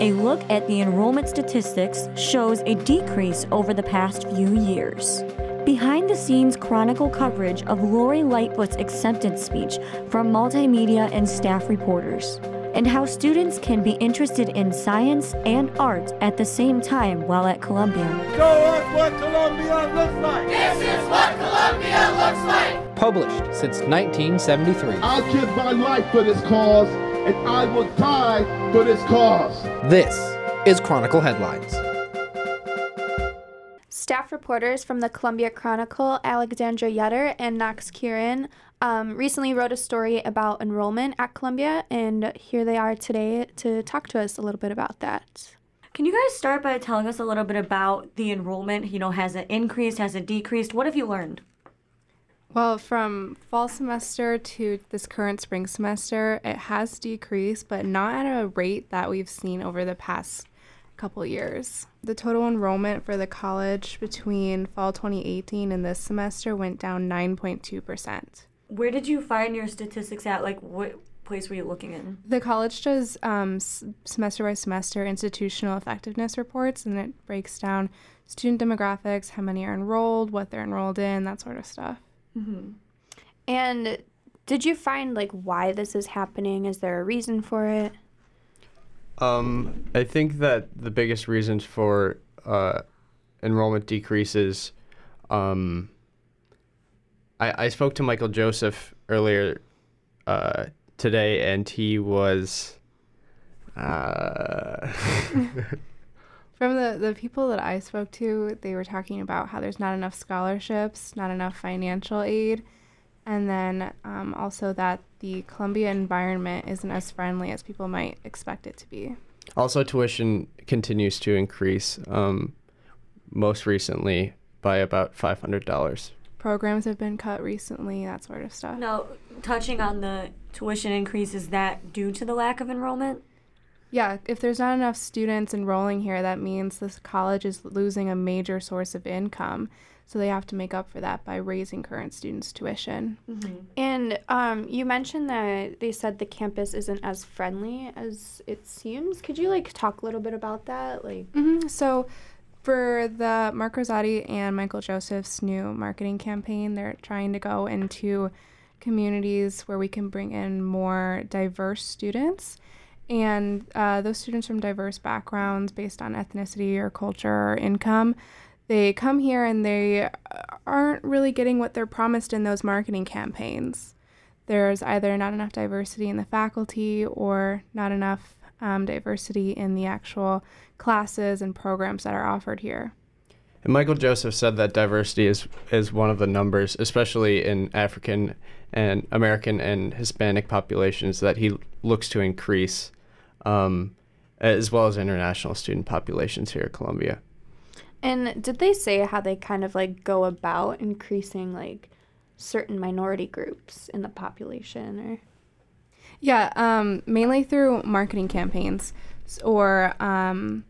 A look at the enrollment statistics shows a decrease over the past few years. Behind the scenes chronicle coverage of Lori Lightfoot's acceptance speech from multimedia and staff reporters, and how students can be interested in science and art at the same time while at Columbia. Show us what Columbia looks like. This is what Columbia looks like. Published since 1973. I'll give my life for this cause, and I will die for this cause. This is Chronicle Headlines. Staff reporters from the Columbia Chronicle, Alexandra Yetter and Knox Kieran, um, recently wrote a story about enrollment at Columbia, and here they are today to talk to us a little bit about that. Can you guys start by telling us a little bit about the enrollment? You know, has it increased? Has it decreased? What have you learned? Well, from fall semester to this current spring semester, it has decreased, but not at a rate that we've seen over the past couple years. The total enrollment for the college between fall 2018 and this semester went down 9.2%. Where did you find your statistics at? Like, what place were you looking in? The college does um, semester by semester institutional effectiveness reports, and it breaks down student demographics, how many are enrolled, what they're enrolled in, that sort of stuff. Mm-hmm. And did you find like why this is happening? Is there a reason for it? Um, I think that the biggest reasons for uh, enrollment decreases. Um, I, I spoke to Michael Joseph earlier uh, today, and he was. Uh, From the, the people that I spoke to, they were talking about how there's not enough scholarships, not enough financial aid, and then um, also that the Columbia environment isn't as friendly as people might expect it to be. also, tuition continues to increase. Um, most recently by about five hundred dollars. Programs have been cut recently, that sort of stuff. No, touching on the tuition increase, is that due to the lack of enrollment? Yeah, if there's not enough students enrolling here, that means this college is losing a major source of income. So they have to make up for that by raising current students' tuition. Mm-hmm. And um, you mentioned that they said the campus isn't as friendly as it seems. Could you like talk a little bit about that? Like, mm-hmm. so for the Mark Rosati and Michael Joseph's new marketing campaign, they're trying to go into communities where we can bring in more diverse students. And uh, those students from diverse backgrounds based on ethnicity or culture or income, they come here and they aren't really getting what they're promised in those marketing campaigns. There's either not enough diversity in the faculty or not enough um, diversity in the actual classes and programs that are offered here. And Michael Joseph said that diversity is is one of the numbers, especially in African and American and Hispanic populations, that he looks to increase, um, as well as international student populations here at Columbia. And did they say how they kind of like go about increasing like certain minority groups in the population or? Yeah, um, mainly through marketing campaigns or um,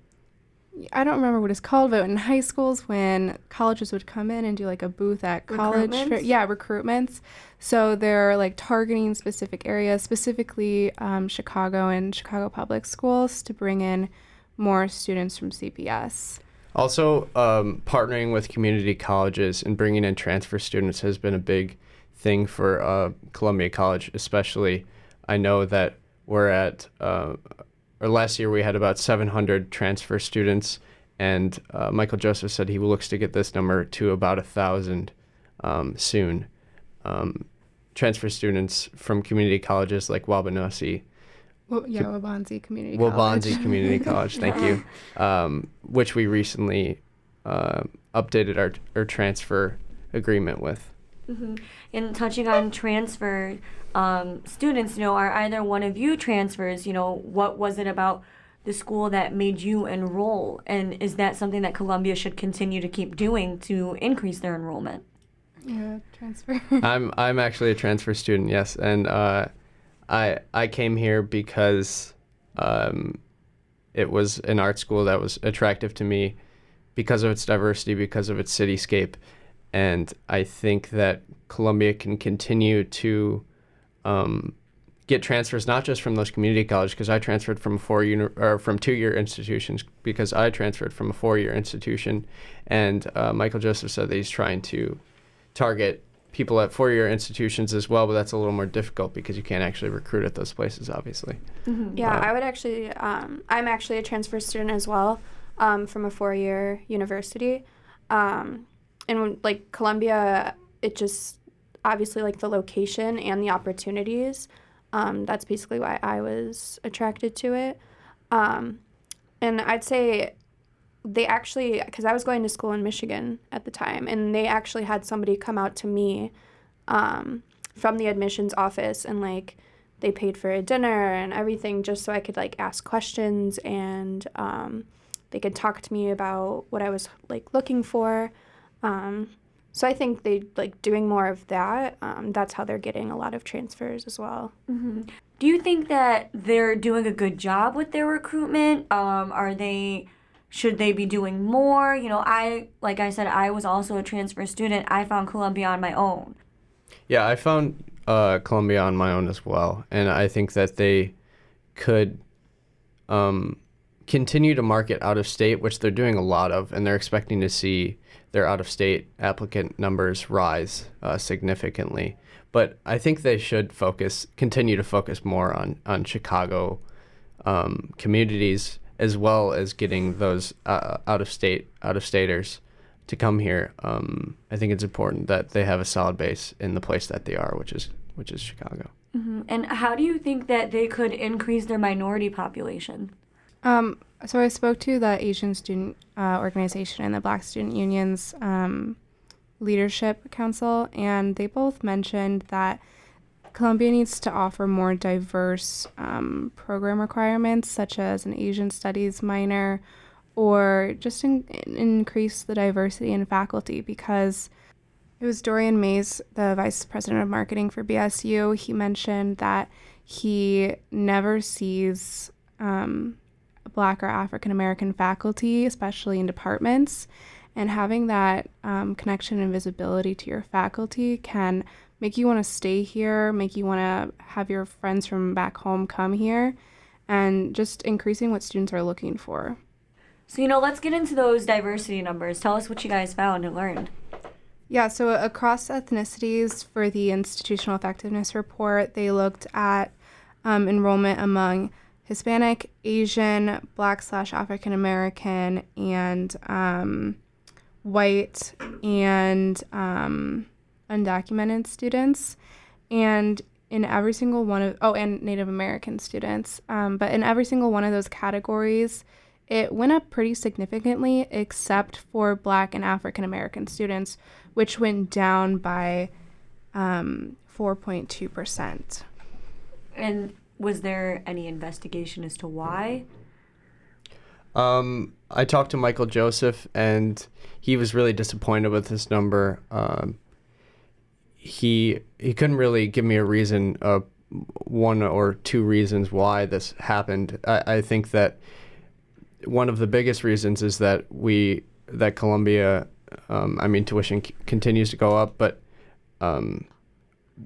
I don't remember what it's called, but in high schools when colleges would come in and do like a booth at college, Recruitments? yeah, recruitments. So they're like targeting specific areas, specifically um, Chicago and Chicago public schools, to bring in more students from CPS. Also, um, partnering with community colleges and bringing in transfer students has been a big thing for uh, Columbia College, especially. I know that we're at, uh, or last year we had about 700 transfer students, and uh, Michael Joseph said he looks to get this number to about a thousand um, soon. Um, transfer students from community colleges like Wabanasi, Well, yeah, Waubonsee Community Waubonsee College. Community College, thank you, um, which we recently uh, updated our, our transfer agreement with. Mm-hmm. And touching on transfer um, students, you know, are either one of you transfers? You know, what was it about the school that made you enroll? And is that something that Columbia should continue to keep doing to increase their enrollment? Yeah, transfer. I'm I'm actually a transfer student, yes, and uh, I I came here because um, it was an art school that was attractive to me because of its diversity, because of its cityscape, and I think that Columbia can continue to um, get transfers not just from those community colleges because I transferred from four uni- or from two year institutions because I transferred from a four year institution, and uh, Michael Joseph said that he's trying to target people at four year institutions as well, but that's a little more difficult because you can't actually recruit at those places, obviously. Yeah, Uh, I would actually. Um, I'm actually a transfer student as well, um, from a four-year university, um, and when, like Columbia, it just obviously like the location and the opportunities. Um, that's basically why I was attracted to it, um, and I'd say they actually because I was going to school in Michigan at the time, and they actually had somebody come out to me um, from the admissions office and like they paid for a dinner and everything just so I could like ask questions and um, they could talk to me about what I was like looking for. Um, so I think they like doing more of that. Um, that's how they're getting a lot of transfers as well. Do you think that they're doing a good job with their recruitment? Um, are they should they be doing more? You know, I like I said, I was also a transfer student. I found Columbia on my own. Yeah, I found uh, Columbia on my own as well, and I think that they could um, continue to market out of state, which they're doing a lot of, and they're expecting to see their out of state applicant numbers rise uh, significantly. But I think they should focus, continue to focus more on on Chicago um, communities as well as getting those uh, out of state out of staters to come here. Um, I think it's important that they have a solid base in the place that they are, which is which is Chicago. And how do you think that they could increase their minority population? Um, so I spoke to the Asian Student uh, Organization and the Black Student Union's um, leadership council, and they both mentioned that Columbia needs to offer more diverse um, program requirements, such as an Asian Studies minor, or just in- increase the diversity in faculty because it was Dorian Mays, the vice president of marketing for BSU. He mentioned that he never sees um, Black or African American faculty, especially in departments. And having that um, connection and visibility to your faculty can make you want to stay here, make you want to have your friends from back home come here, and just increasing what students are looking for. So you know, let's get into those diversity numbers. Tell us what you guys found and learned. Yeah, so across ethnicities for the institutional effectiveness report, they looked at um, enrollment among Hispanic, Asian, Black slash African American, and um, white and um, undocumented students. And in every single one of, oh, and Native American students. Um, but in every single one of those categories, it went up pretty significantly, except for Black and African American students, which went down by um, 4.2%. And was there any investigation as to why? Um, I talked to Michael Joseph, and he was really disappointed with this number. Um, he he couldn't really give me a reason, uh, one or two reasons why this happened. I, I think that one of the biggest reasons is that we that Columbia, um, I mean, tuition c- continues to go up, but um,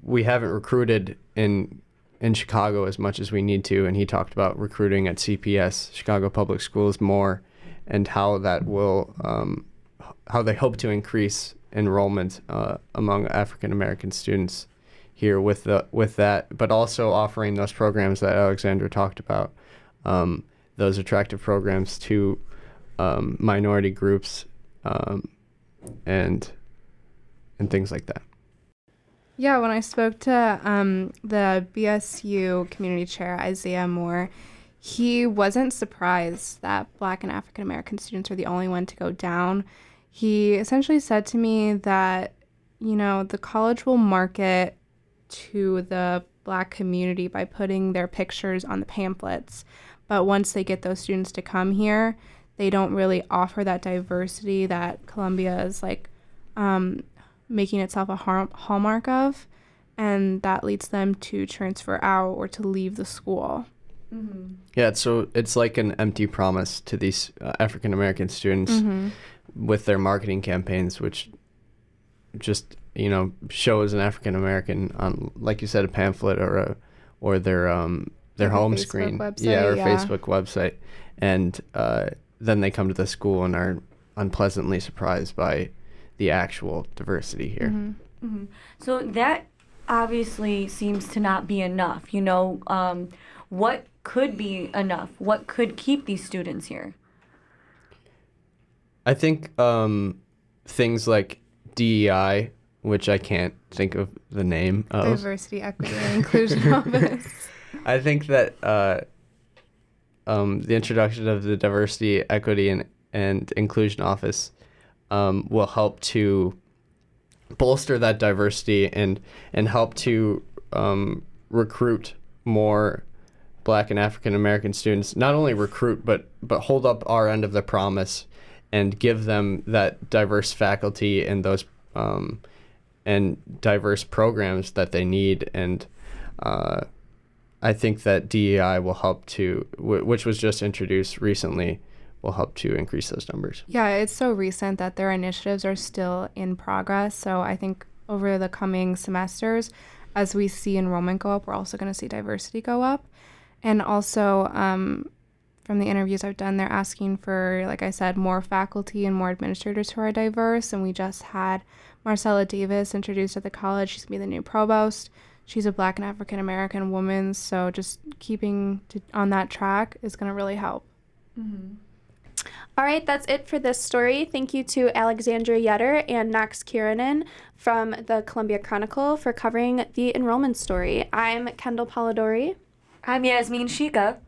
we haven't recruited in in Chicago as much as we need to. And he talked about recruiting at CPS, Chicago Public Schools, more, and how that will, um, how they hope to increase enrollment uh, among African American students here with the with that, but also offering those programs that Alexandra talked about, um, those attractive programs to um, minority groups, um, and and things like that. Yeah, when I spoke to um, the BSU community chair, Isaiah Moore, he wasn't surprised that Black and African American students are the only one to go down. He essentially said to me that, you know, the college will market to the Black community by putting their pictures on the pamphlets. But once they get those students to come here, they don't really offer that diversity that Columbia is like um, making itself a hallmark of, and that leads them to transfer out or to leave the school. Yeah, so it's like an empty promise to these uh, African American students with their marketing campaigns, which just you know shows an African American on, like you said, a pamphlet or a or their um, their Like home Facebook screen, website, yeah, or yeah. Facebook website, and uh, then they come to the school and are unpleasantly surprised by the actual diversity here. Mm-hmm. So that obviously seems to not be enough. You know, um, what could be enough? What could keep these students here? I think um, things like DEI, which I can't think of the name of. Diversity, equity, and inclusion office. I think that uh, um, the introduction of the diversity, equity, and, and inclusion office um, will help to bolster that diversity and and help to um, recruit more Black and African American students. Not only recruit, but but hold up our end of the promise and give them that diverse faculty and those um, and diverse programs that they need and. Uh, I think that DEI will help to, w- which was just introduced recently, will help to increase those numbers. Yeah, it's so recent that their initiatives are still in progress. So I think over the coming semesters, as we see enrollment go up, we're also going to see diversity go up. And also, um, from the interviews I've done, they're asking for, like I said, more faculty and more administrators who are diverse. And we just had Marcella David introduced at the college. She's going to be the new provost. She's a Black and African American woman. So just keeping to, on that track is going to really help. All right, that's it for this story. Thank you to Alexandra Yetter and Knox Kiranen from the Columbia Chronicle for covering the enrollment story. I'm Kendall Polidori, I'm Yasmin Shika.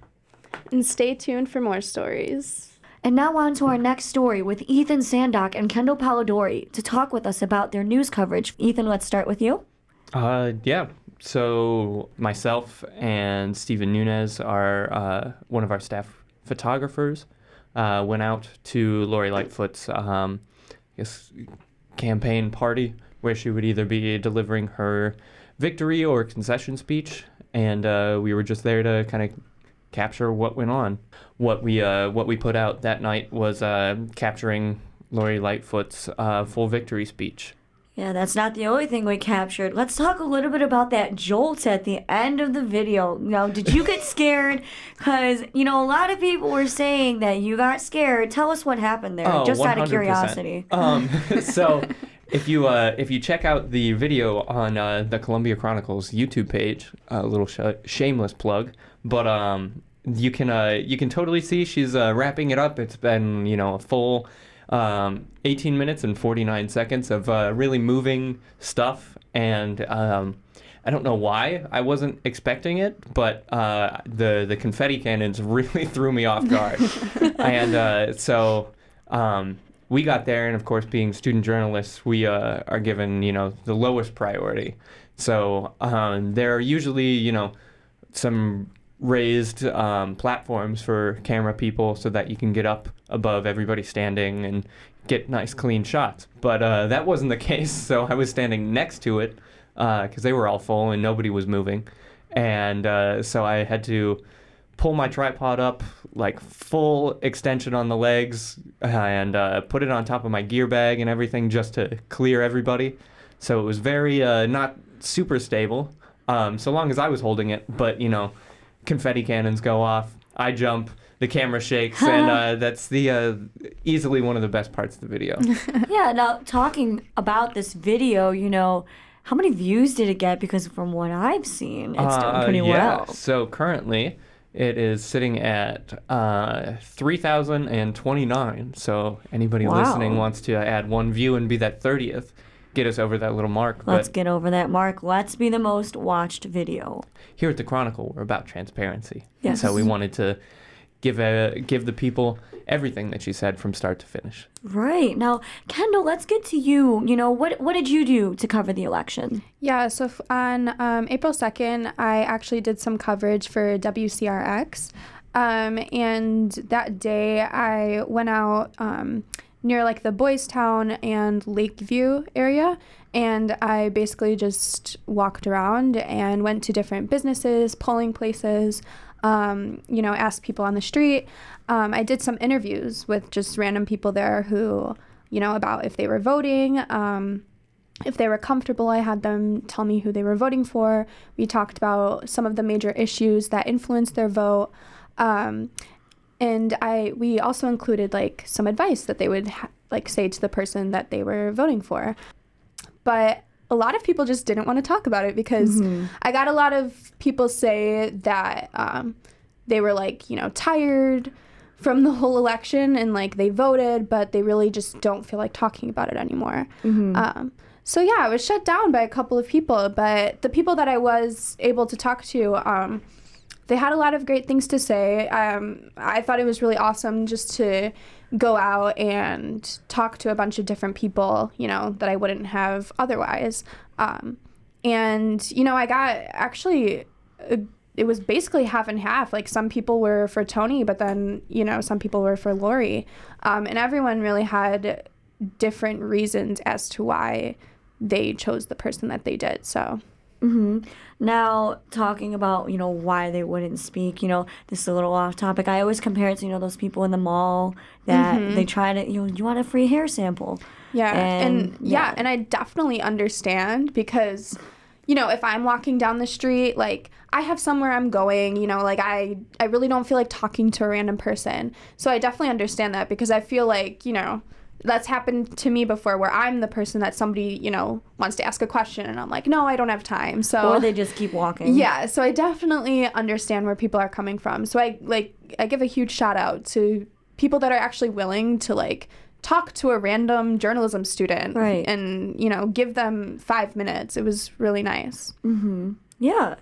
and stay tuned for more stories. And now on to our next story with Ethan Sandok and Kendall Polidori to talk with us about their news coverage. Ethan, let's start with you. Uh, yeah. So myself and Stephen Nunez are uh, one of our staff photographers. Uh, went out to Lori Lightfoot's, um, I guess, campaign party where she would either be delivering her victory or concession speech, and uh, we were just there to kind of capture what went on. What we uh, what we put out that night was uh, capturing Lori Lightfoot's uh, full victory speech. Yeah, that's not the only thing we captured. Let's talk a little bit about that jolt at the end of the video. Now, did you get scared? Because, you know, a lot of people were saying that you got scared. Tell us what happened there, Oh, just out of 100%. curiosity. Um, so if you uh, if you check out the video on uh, the Columbia Chronicles YouTube page, a little sh- shameless plug, but um, you can uh, you can totally see she's uh, wrapping it up. It's been you know a full um, 18 minutes and 49 seconds of uh, really moving stuff, and um, I don't know why I wasn't expecting it, but uh, the the confetti cannons really threw me off guard, and uh, so um, we got there, and of course, being student journalists, we uh, are given you know the lowest priority. So um, there are usually you know some raised um, platforms for camera people so that you can get up above everybody standing and get nice clean shots. But uh, that wasn't the case, so I was standing next to it because they were all full and nobody was moving, and uh, so I had to pull my tripod up like full extension on the legs and uh, put it on top of my gear bag and everything just to clear everybody. So it was very uh, not super stable. Um, so long as I was holding it, but you know, confetti cannons go off. I jump, the camera shakes, and uh, that's the uh, easily one of the best parts of the video. yeah, now talking about this video, you know, how many views did it get? Because from what I've seen, it's doing Uh, pretty yeah. well. So currently, it is sitting at uh, 3,029. So anybody Wow. listening wants to add one view and be that 30th, get us over that little mark. Let's get over that mark. Let's be the most watched video. here at the Chronicle, we're about transparency. Yes. So we wanted to give a, give the people everything that she said from start to finish. Right. Now, Kendall, let's get to you. You know, what what did you do to cover the election? Yeah, so f- on um, April 2nd, I actually did some coverage for WCRX. Um, and that day, I went out um, near like the Boys Town and Lakeview area. And I basically just walked around and went to different businesses, polling places, um, you know, asked people on the street. Um, I did some interviews with just random people there who, you know, about if they were voting. Um, if they were comfortable, I had them tell me who they were voting for. We talked about some of the major issues that influenced their vote. Um, and I we also included like some advice that they would ha- like say to the person that they were voting for. But a lot of people just didn't want to talk about it because Mm-hmm. I got a lot of people say that um, they were like, you know, tired from the whole election and like they voted, but they really just don't feel like talking about it anymore. Um, so yeah, I was shut down by a couple of people, but the people that I was able to talk to, um, they had a lot of great things to say. Um, I thought it was really awesome just to go out and talk to a bunch of different people, you know, that I wouldn't have otherwise. Um, and, you know, I got actually, uh, it was basically half and half. Like some people were for Toni, but then, you know, some people were for Lori. Um, and everyone really had different reasons as to why they chose the person that they did. So, Now, talking about, you know, why they wouldn't speak, you know, this is a little off topic. I always compare it to, you know, those people in the mall that mm-hmm. they try to, you know, you want a free hair sample. Yeah, and, And, yeah. yeah. and I definitely understand because you know, if I'm walking down the street, like I have somewhere I'm going, you know, like I I really don't feel like talking to a random person. So I definitely understand that because I feel like, you know, that's happened to me before where I'm the person that somebody, you know, wants to ask a question and I'm like, "No, I don't have time." So Or they just keep walking. yeah, so I definitely understand where people are coming from. So I like I give a huge shout out to people that are actually willing to like talk to a random journalism student Right. and you know give them five minutes. It was really nice. Mm-hmm. Yeah.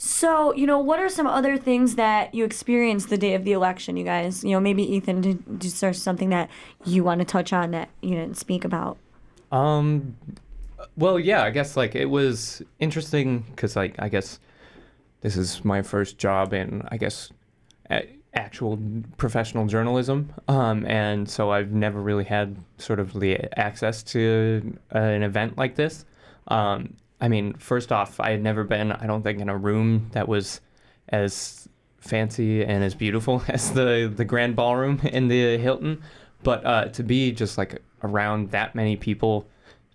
So, you know, what are some other things that you experienced the day of the election, you guys? You know, maybe Ethan, did, there something that you want to touch on that you didn't speak about? Um, well, yeah, I guess like it was interesting because like I guess this is my first job in I guess actual professional journalism, um, and so I've never really had sort of the access to an event like this. Um, I mean, first off, I had never been, I don't think, in a room that was as fancy and as beautiful as the the grand ballroom in the Hilton. But uh, to be just like around that many people,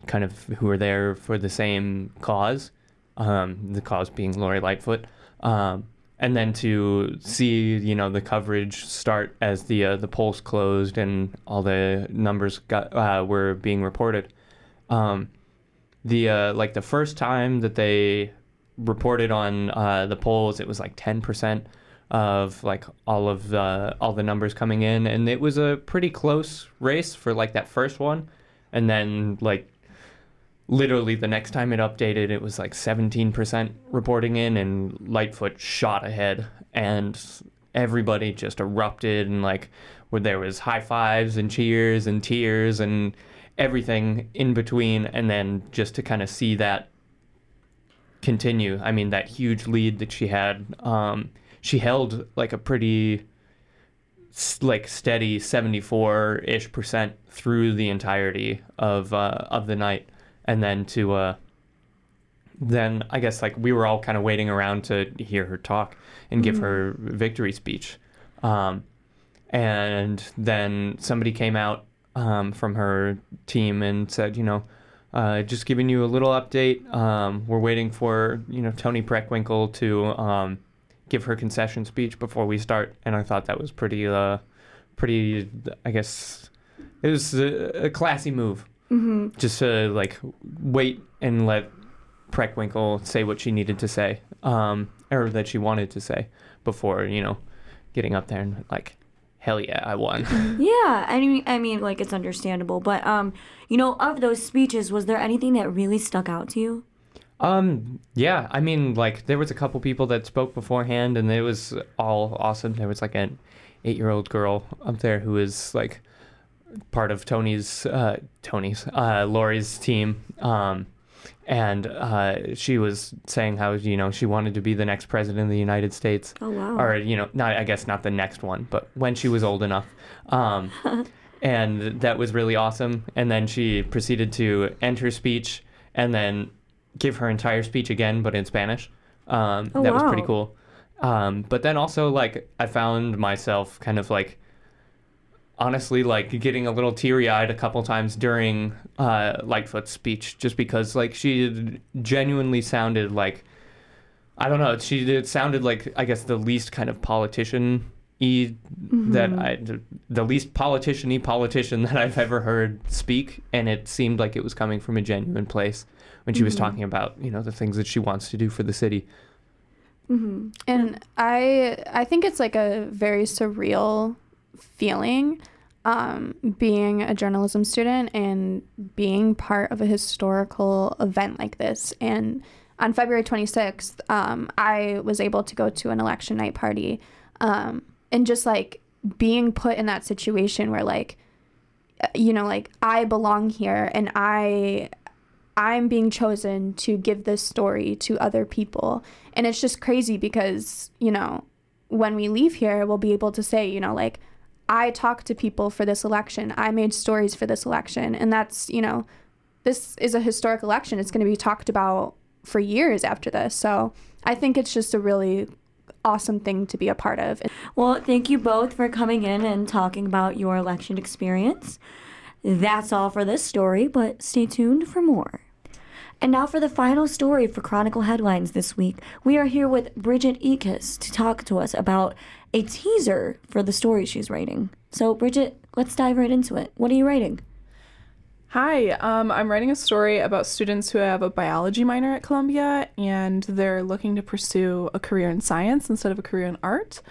kind of who are there for the same cause, um, the cause being Lori Lightfoot, um, and then to see you know the coverage start as the uh, the polls closed and all the numbers got uh, were being reported. Um, the uh, like the first time that they reported on uh, the polls, it was like ten percent of like all of the all the numbers coming in, and it was a pretty close race for like that first one, and then like literally the next time it updated, it was like seventeen percent reporting in, and Lightfoot shot ahead, and everybody just erupted and like where there was high fives and cheers and tears and everything in between and then just to kind of see that continue. I mean that huge lead that she had um, she held like a pretty like steady 74-ish percent through the entirety of uh, of the night. And then to uh, then I guess like we were all kind of waiting around to hear her talk and give her victory speech. Um, and then somebody came out um, from her team and said, you know, uh, just giving you a little update. Um, we're waiting for you know Toni Preckwinkle to um, give her concession speech before we start. And I thought that was pretty, uh, pretty. I guess it was a, a classy move. Mm-hmm. Just to like wait and let Preckwinkle say what she needed to say, um, or that she wanted to say before, you know, getting up there and like, hell yeah, I won. Yeah, I mean, I mean, like it's understandable, but um, you know, of those speeches, was there anything that really stuck out to you? um, yeah, I mean, like there was a couple people that spoke beforehand, and it was all awesome. There was like an eight-year-old girl up there who was like part of Toni's, uh, Toni's, uh, Lori's team. Um, and uh, she was saying how you know she wanted to be the next president of the United States. Oh, wow. Or you know, not I guess not the next one, but when she was old enough. Um, and that was really awesome. And then she proceeded to end her speech and then give her entire speech again, but in Spanish. Um, Oh, that was pretty cool. Um, but then also like I found myself kind of like honestly like getting a little teary eyed a couple times during uh, Lightfoot's speech, just because like she genuinely sounded like I don't know. She it sounded like I guess the least kind of politician y mm-hmm. that I the least politician y politician that I've ever heard speak, and it seemed like it was coming from a genuine place when she was mm-hmm. talking about you know the things that she wants to do for the city. Mm-hmm. And I I think it's like a very surreal feeling um, being a journalism student and being part of a historical event like this. And on February 26th, um, I was able to go to an election night party um, and just like being put in that situation where like you know like I belong here and I I'm being chosen to give this story to other people. And it's just crazy because, you know, when we leave here, we'll be able to say, you know, like, I talked to people for this election. I made stories for this election. And that's, you know, this is a historic election. It's going to be talked about for years after this. So I think it's just a really awesome thing to be a part of. Well, thank you both for coming in and talking about your election experience. That's all for this story, but stay tuned for more. And now for the final story for Chronicle Headlines this week. We are here with Bridget Ekus to talk to us about a teaser for the story she's writing. So, Bridget, let's dive right into it. What are you writing? Hi, um, I'm writing a story about students who have a biology minor at Columbia and they're looking to pursue a career in science instead of a career in art.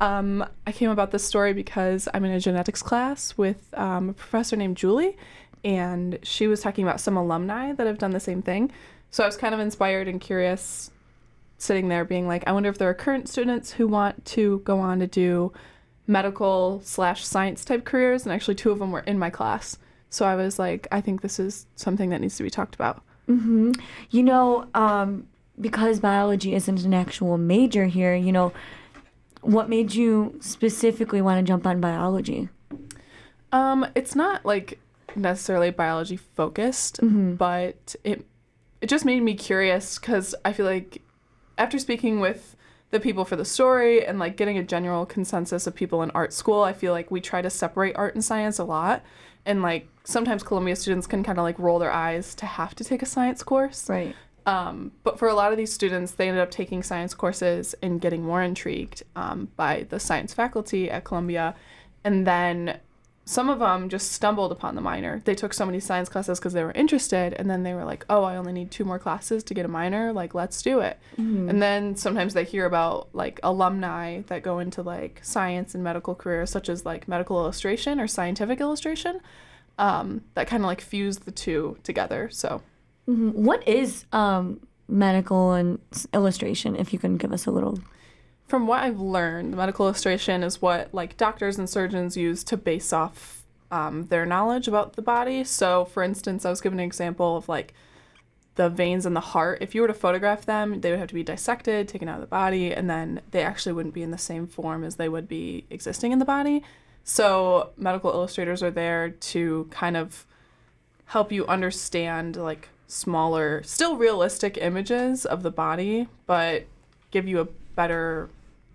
Um, I came about this story because I'm in a genetics class with um, a professor named Julie, and she was talking about some alumni that have done the same thing. So I was kind of inspired and curious sitting there being like, I wonder if there are current students who want to go on to do medical slash science type careers, and actually two of them were in my class. So I was like, I think this is something that needs to be talked about. Mm-hmm. You know, um, because biology isn't an actual major here, you know, what made you specifically want to jump on biology? Um, it's not like necessarily biology focused, but it it just made me curious because I feel like after speaking with the people for the story and like getting a general consensus of people in art school, I feel like we try to separate art and science a lot. And like sometimes Columbia students can kind of like roll their eyes to have to take a science course. Right. Um, but for a lot of these students, they ended up taking science courses and getting more intrigued um, by the science faculty at Columbia. And then some of them just stumbled upon the minor. They took so many science classes because they were interested, and then they were like, oh, I only need two more classes to get a minor. Like, let's do it. And then sometimes they hear about like alumni that go into like science and medical careers, such as like medical illustration or scientific illustration, um, that kind of like fuse the two together. So. Mhm. What is um, medical and illustration, if you can give us a little? From what I've learned, medical illustration is what like doctors and surgeons use to base off um, their knowledge about the body. So, for instance, I was given an example of like the veins in the heart. If you were to photograph them, they would have to be dissected, taken out of the body, and then they actually wouldn't be in the same form as they would be existing in the body. So, medical illustrators are there to kind of help you understand like smaller, still realistic images of the body, but give you a better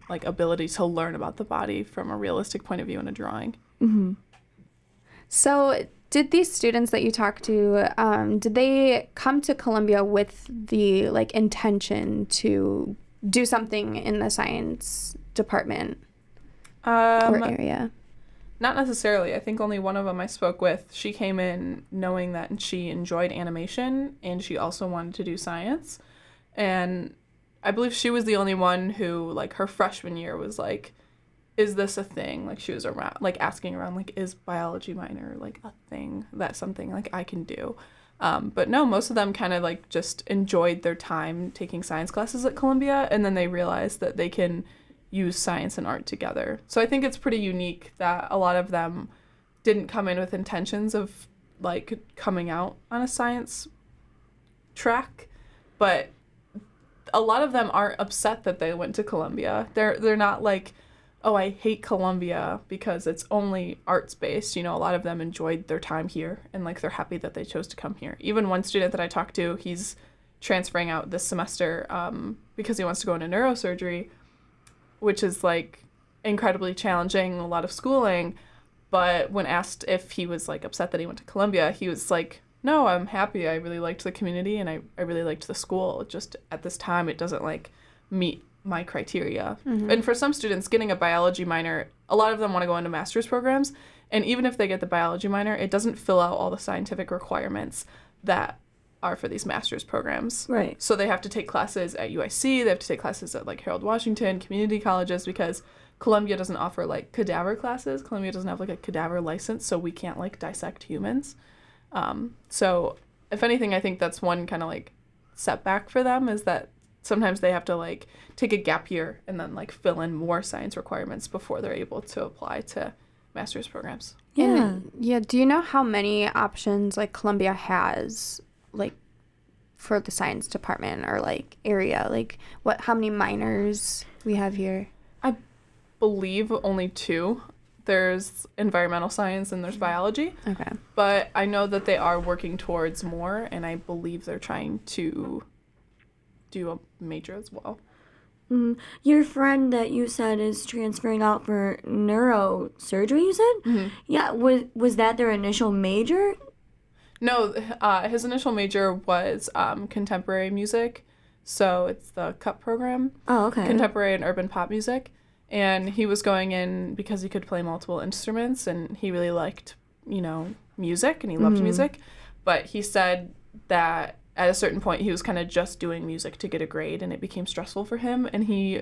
like ability to learn about the body from a realistic point of view in a drawing. So, did these students that you talked to, um, did they come to Columbia with the like intention to do something in the science department Um, or area? Not necessarily. I think only one of them I spoke with. She came in knowing that she enjoyed animation and she also wanted to do science. And I believe she was the only one who, like, her freshman year was like, is this a thing? Like, she was around, like, asking around, like, is biology minor, like, a thing? That's something, like, I can do. Um, but no, most of them kind of, like, just enjoyed their time taking science classes at Columbia and then they realized that they can use science and art together. So I think it's pretty unique that a lot of them didn't come in with intentions of like coming out on a science track, but a lot of them aren't upset that they went to Columbia. They're they're not like, "Oh, I hate Columbia because it's only arts based." You know, a lot of them enjoyed their time here and like they're happy that they chose to come here. Even one student that I talked to, he's transferring out this semester um, because he wants to go into neurosurgery which is like incredibly challenging, a lot of schooling. But when asked if he was like upset that he went to Columbia, he was like, "No, I'm happy. I really liked the community and I, I really liked the school. Just at this time, it doesn't like meet my criteria." Mm-hmm. And for some students, getting a biology minor, a lot of them want to go into master's programs, and even if they get the biology minor, it doesn't fill out all the scientific requirements that are for these master's programs. Right. So they have to take classes at UIC, they have to take classes at like Harold Washington, community colleges because Columbia doesn't offer like cadaver classes. Columbia doesn't have like a cadaver license, so we can't like dissect humans. Um, so if anything, I think that's one kind of like setback for them is that sometimes they have to like take a gap year and then like fill in more science requirements before they're able to apply to master's programs. Yeah. And, yeah. Do you know how many options like Columbia has, like, for the science department or like area? Like, what? How many minors we have here? I believe only two. There's environmental science and there's biology. Okay. but I know that they are working towards more, and I believe they're trying to do a major as well. Mm, your friend that you said is transferring out for neurosurgery. You said, yeah. Was was that their initial major? No, uh, his initial major was um, contemporary music, so it's the CUP program, Oh, okay. contemporary and urban pop music, and he was going in because he could play multiple instruments, and he really liked, you know, music, and he loved mm-hmm. music, but he said that at a certain point he was kind of just doing music to get a grade, and it became stressful for him, and he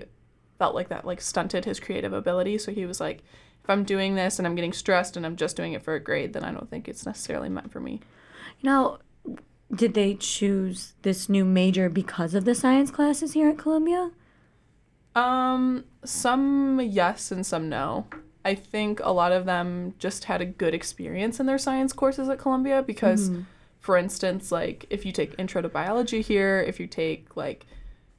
felt like that like stunted his creative ability, so he was like. If I'm doing this and I'm getting stressed and I'm just doing it for a grade, then I don't think it's necessarily meant for me. Now, did they choose this new major because of the science classes here at Columbia? Um, some yes and some no. I think a lot of them just had a good experience in their science courses at Columbia because, for instance, like if you take intro to biology here, if you take like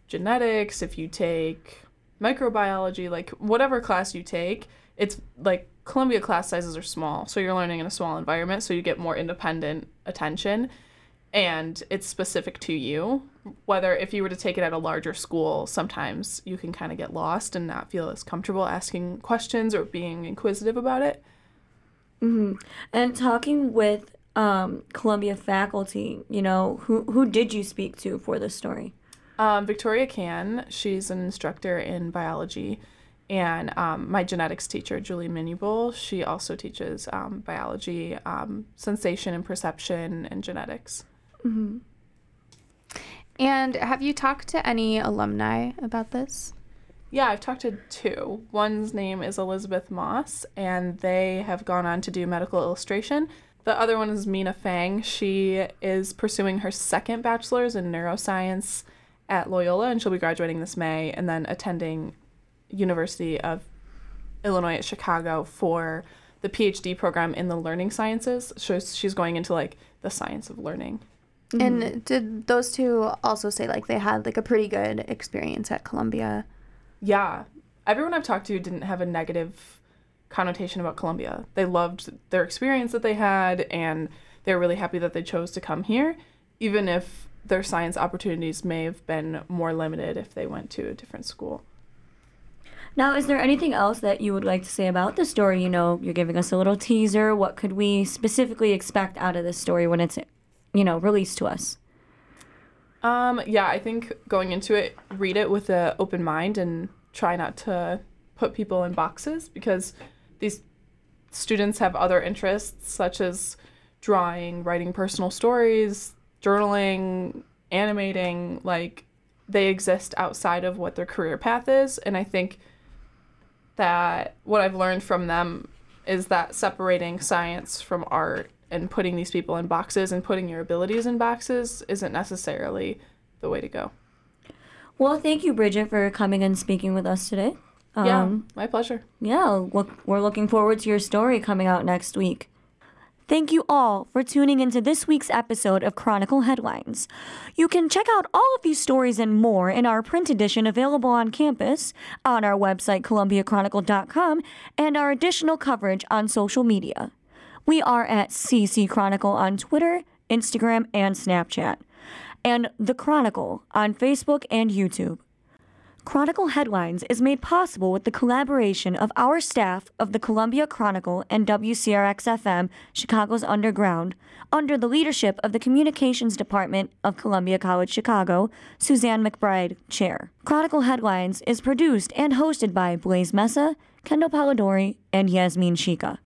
genetics, if you take microbiology, like whatever class you take, it's like Columbia class sizes are small. So you're learning in a small environment, so you get more independent attention and it's specific to you. Whether if you were to take it at a larger school, sometimes you can kind of get lost and not feel as comfortable asking questions or being inquisitive about it. And talking with um, Columbia faculty, you know, who who did you speak to for this story? Um, Victoria Can, she's an instructor in biology, and um, my genetics teacher, Julie Minibol, she also teaches um, biology, um, sensation and perception, and genetics. Mm-hmm. And have you talked to any alumni about this? Yeah, I've talked to two. One's name is Elizabeth Moss, and they have gone on to do medical illustration. The other one is Mina Fang. She is pursuing her second bachelor's in neuroscience at Loyola, and she'll be graduating this May, and then attending University of Illinois at Chicago for the PhD program in the learning sciences. So she's going into like the science of learning. And mm-hmm. did those two also say like they had like a pretty good experience at Columbia? Yeah. Everyone I've talked to didn't have a negative connotation about Columbia. They loved their experience that they had and they're really happy that they chose to come here, even if their science opportunities may have been more limited if they went to a different school. Now, is there anything else that you would like to say about the story? You know, you're giving us a little teaser. What could we specifically expect out of this story when it's, you know, released to us? Um, yeah, I think going into it, read it with an open mind and try not to put people in boxes because these students have other interests such as drawing, writing personal stories, journaling, animating. Like they exist outside of what their career path is. And I think that what I've learned from them is that separating science from art and putting these people in boxes and putting your abilities in boxes isn't necessarily the way to go. Well, thank you, Bridget, for coming and speaking with us today. yeah, Um, my pleasure. yeah, look, we're looking forward to your story coming out next week. Thank you all for tuning into this week's episode of Chronicle Headlines. You can check out all of these stories and more in our print edition available on campus, on our website, columbiachronicle.com, and our additional coverage on social media. We are at CC Chronicle on Twitter, Instagram, and Snapchat, and The Chronicle on Facebook and YouTube. Chronicle Headlines is made possible with the collaboration of our staff of the Columbia Chronicle and WCRX FM, Chicago's Underground, under the leadership of the Communications Department of Columbia College Chicago, Suzanne McBride, Chair. Chronicle Headlines is produced and hosted by Blaise Mesa, Kendall Polidori, and Yasmin Shika.